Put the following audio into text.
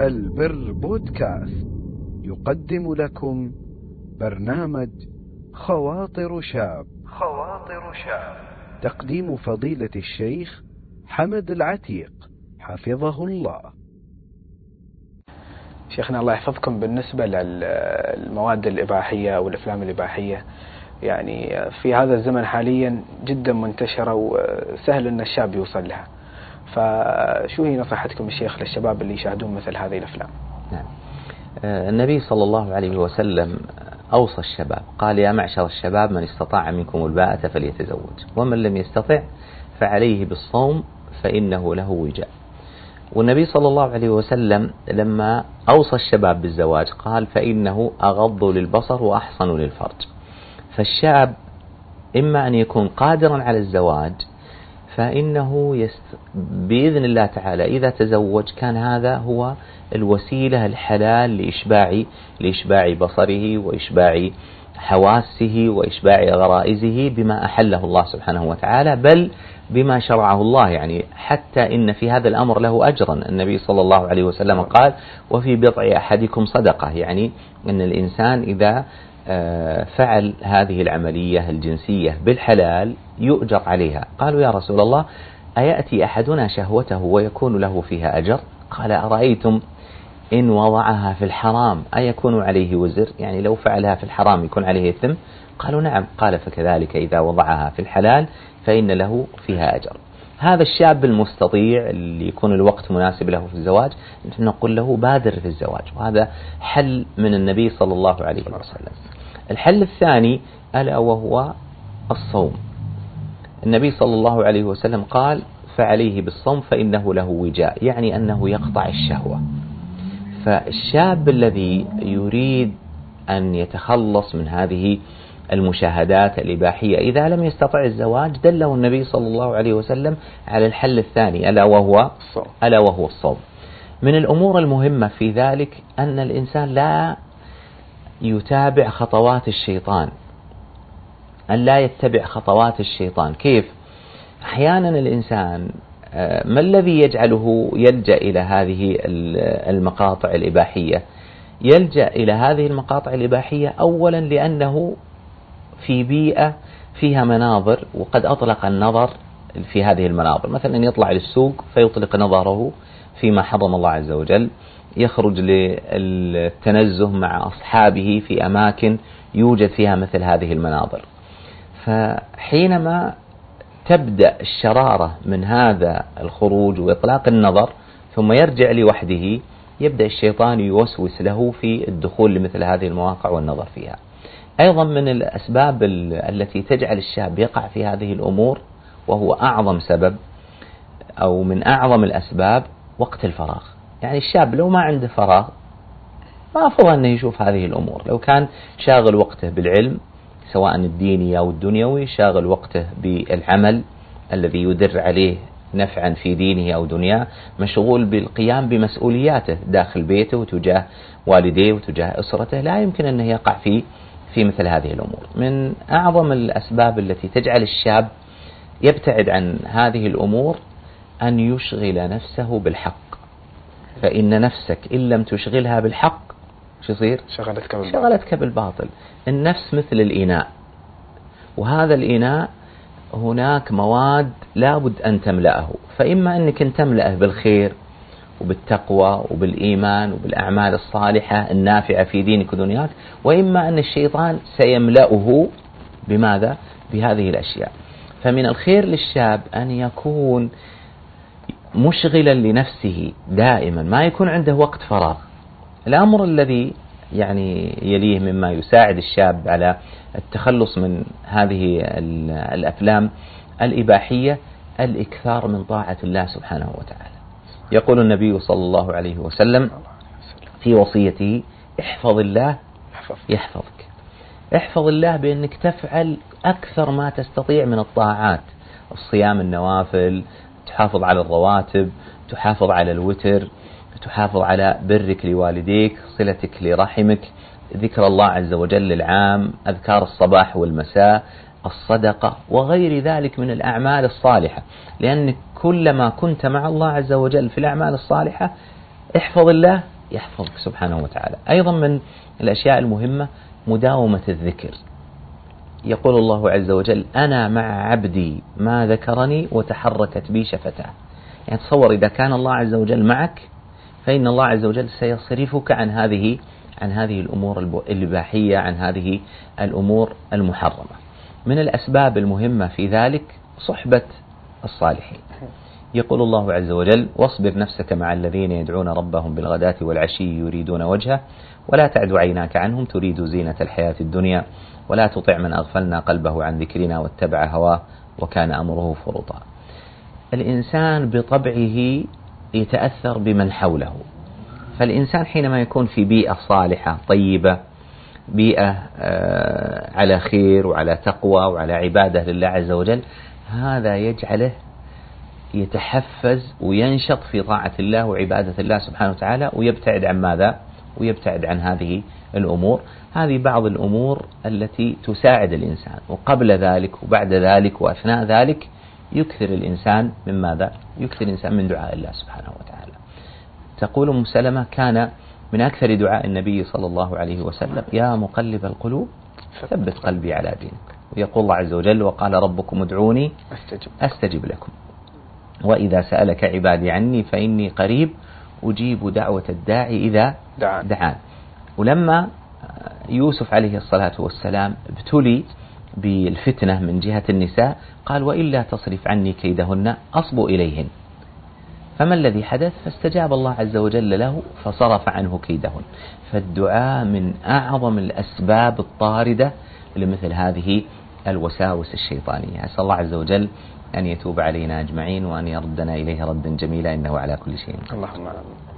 البر بودكاست. يقدم لكم برنامج خواطر شاب. خواطر شاب. تقديم فضيلة الشيخ حمد العتيق. حفظه الله. شيخنا الله يحفظكم. بالنسبة للمواد الإباحية أو الأفلام الإباحية يعني في هذا الزمن حاليا جدا منتشرة وسهل أن الشاب يوصل لها. فشو هي نصيحتكم الشيخ للشباب اللي يشاهدون مثل هذه الأفلام؟ نعم. آه، النبي صلى الله عليه وسلم أوصى الشباب قال يا معشر الشباب من استطاع منكم الباءة فليتزوج ومن لم يستطع فعليه بالصوم فإنه له وجاء. والنبي صلى الله عليه وسلم لما أوصى الشباب بالزواج قال فإنه أغض للبصر وأحصن للفرج. فالشاب إما أن يكون قادرا على الزواج فإنه يست... بإذن الله تعالى إذا تزوج كان هذا هو الوسيلة الحلال لإشباع لإشباع بصره وإشباع حواسه وإشباع غرائزه بما أحله الله سبحانه وتعالى بل بما شرعه الله. يعني حتى إن في هذا الأمر له أجرا. النبي صلى الله عليه وسلم قال وفي بضع أحدكم صدقة. يعني أن الإنسان إذا فعل هذه العملية الجنسية بالحلال يؤجر عليها. قالوا يا رسول الله أيأتي أحدنا شهوته ويكون له فيها أجر؟ قال أرأيتم إن وضعها في الحرام أيكون عليه وزر؟ يعني لو فعلها في الحرام يكون عليه إثم؟ قالوا نعم. قال فكذلك إذا وضعها في الحلال فإن له فيها أجر. هذا الشاب المستطيع اللي يكون الوقت مناسب له في الزواج نقول له بادر في الزواج. وهذا حل من النبي صلى الله عليه وسلم. الحل الثاني ألا وهو الصوم. النبي صلى الله عليه وسلم قال فعليه بالصوم فإنه له وجاء. يعني أنه يقطع الشهوة. فالشاب الذي يريد أن يتخلص من هذه المشاهدات الإباحية إذا لم يستطع الزواج دله النبي صلى الله عليه وسلم على الحل الثاني ألا وهو ألا وهو الصوم. من الأمور المهمة في ذلك أن الإنسان لا يتابع خطوات الشيطان أن لا يتبع خطوات الشيطان. كيف؟ أحيانا الإنسان آه، ما الذي يجعله يلجأ إلى هذه المقاطع الإباحية؟ يلجأ إلى هذه المقاطع الإباحية أولا لأنه في بيئة فيها مناظر وقد أطلق النظر في هذه المناظر. مثلا يطلع للسوق فيطلق نظره فيما حرم الله عز وجل. يخرج للتنزه مع أصحابه في أماكن يوجد فيها مثل هذه المناظر. فحينما تبدأ الشرارة من هذا الخروج وإطلاق النظر ثم يرجع لوحده يبدأ الشيطان يوسوس له في الدخول لمثل هذه المواقع والنظر فيها. أيضا من الأسباب التي تجعل الشاب يقع في هذه الأمور وهو أعظم سبب أو من أعظم الأسباب وقت الفراغ. يعني الشاب لو ما عنده فراغ ما أفضل أنه يشوف هذه الأمور. لو كان شاغل وقته بالعلم سواء الديني أو الدنيوي شاغل وقته بالعمل الذي يدر عليه نفعا في دينه أو دنياه مشغول بالقيام بمسؤولياته داخل بيته وتجاه والديه وتجاه أسرته لا يمكن أنه يقع في في مثل هذه الأمور. من أعظم الأسباب التي تجعل الشاب يبتعد عن هذه الأمور أن يشغل نفسه بالحق. فإن نفسك إن لم تشغلها بالحق شو يصير؟ شغلتك بالباطل. شغلتك بالباطل. النفس مثل الإناء. وهذا الإناء هناك مواد لابد أن تملأه. فإما أنك أن تملأه بالخير وبالتقوى وبالإيمان وبالأعمال الصالحة النافعة في دينك ودنياك وإما أن الشيطان سيملأه بماذا؟ بهذه الأشياء. فمن الخير للشاب أن يكون مشغلا لنفسه دائما ما يكون عنده وقت فراغ. الأمر الذي يعني يليه مما يساعد الشاب على التخلص من هذه الأفلام الإباحية الإكثار من طاعة الله سبحانه وتعالى. يقول النبي صلى الله عليه وسلم في وصيته احفظ الله يحفظك. احفظ الله بأنك تفعل أكثر ما تستطيع من الطاعات الصيام النوافل تحافظ على الرواتب تحافظ على الوتر تحافظ على برك لوالديك صلتك لرحمك ذكر الله عز وجل العام أذكار الصباح والمساء الصدقة وغير ذلك من الأعمال الصالحة. لأن كلما كنت مع الله عز وجل في الأعمال الصالحة احفظ الله يحفظك سبحانه وتعالى. أيضا من الأشياء المهمة مداومة الذكر. يقول الله عز وجل أنا مع عبدي ما ذكرني وتحركت بي شفتاه. يعني تصور إذا كان الله عز وجل معك فإن الله عز وجل سيصرفك عن هذه عن هذه الأمور الإباحية عن هذه الأمور المحرمة. من الأسباب المهمة في ذلك صحبة الصالحين. يقول الله عز وجل واصبر نفسك مع الذين يدعون ربهم بالغداة والعشي يريدون وجهه ولا تعد عيناك عنهم تريد زينة الحياة الدنيا. ولا تطع من أغفلنا قلبه عن ذكرنا واتبع هواه وكان أمره فرطا الإنسان بطبعه يتأثر بمن حوله فالإنسان حينما يكون في بيئة صالحة طيبة بيئة آه، على خير وعلى تقوى وعلى عبادة لله عز وجل هذا يجعله يتحفز وينشط في طاعة الله وعبادة الله سبحانه وتعالى ويبتعد عن ماذا؟ ويبتعد عن هذه الأمور. هذه بعض الأمور التي تساعد الإنسان وقبل ذلك وبعد ذلك وأثناء ذلك يكثر الإنسان من ماذا؟ يكثر الإنسان من دعاء الله سبحانه وتعالى. تقول أم سلمة كان من أكثر دعاء النبي صلى الله عليه وسلم يا مقلب القلوب ثبت قلبي على دينك. ويقول الله عز وجل وقال ربكم ادعوني أستجب, أستجب لكم. وإذا سألك عبادي عني فإني قريب أجيب دعوة الداعي إذا دعان, دعان. ولما يوسف عليه الصلاة والسلام ابتلي بالفتنة من جهة النساء قال وإلا تصرف عني كيدهن أصب إليهن. فما الذي حدث؟ فاستجاب الله عز وجل له فصرف عنه كيدهن. فالدعاء من أعظم الأسباب الطاردة لمثل هذه الوساوس الشيطانية. أسأل الله عز وجل أن يتوب علينا أجمعين وأن يردنا إليه ردا جميلا إنه على كل شيء اللهم آمين.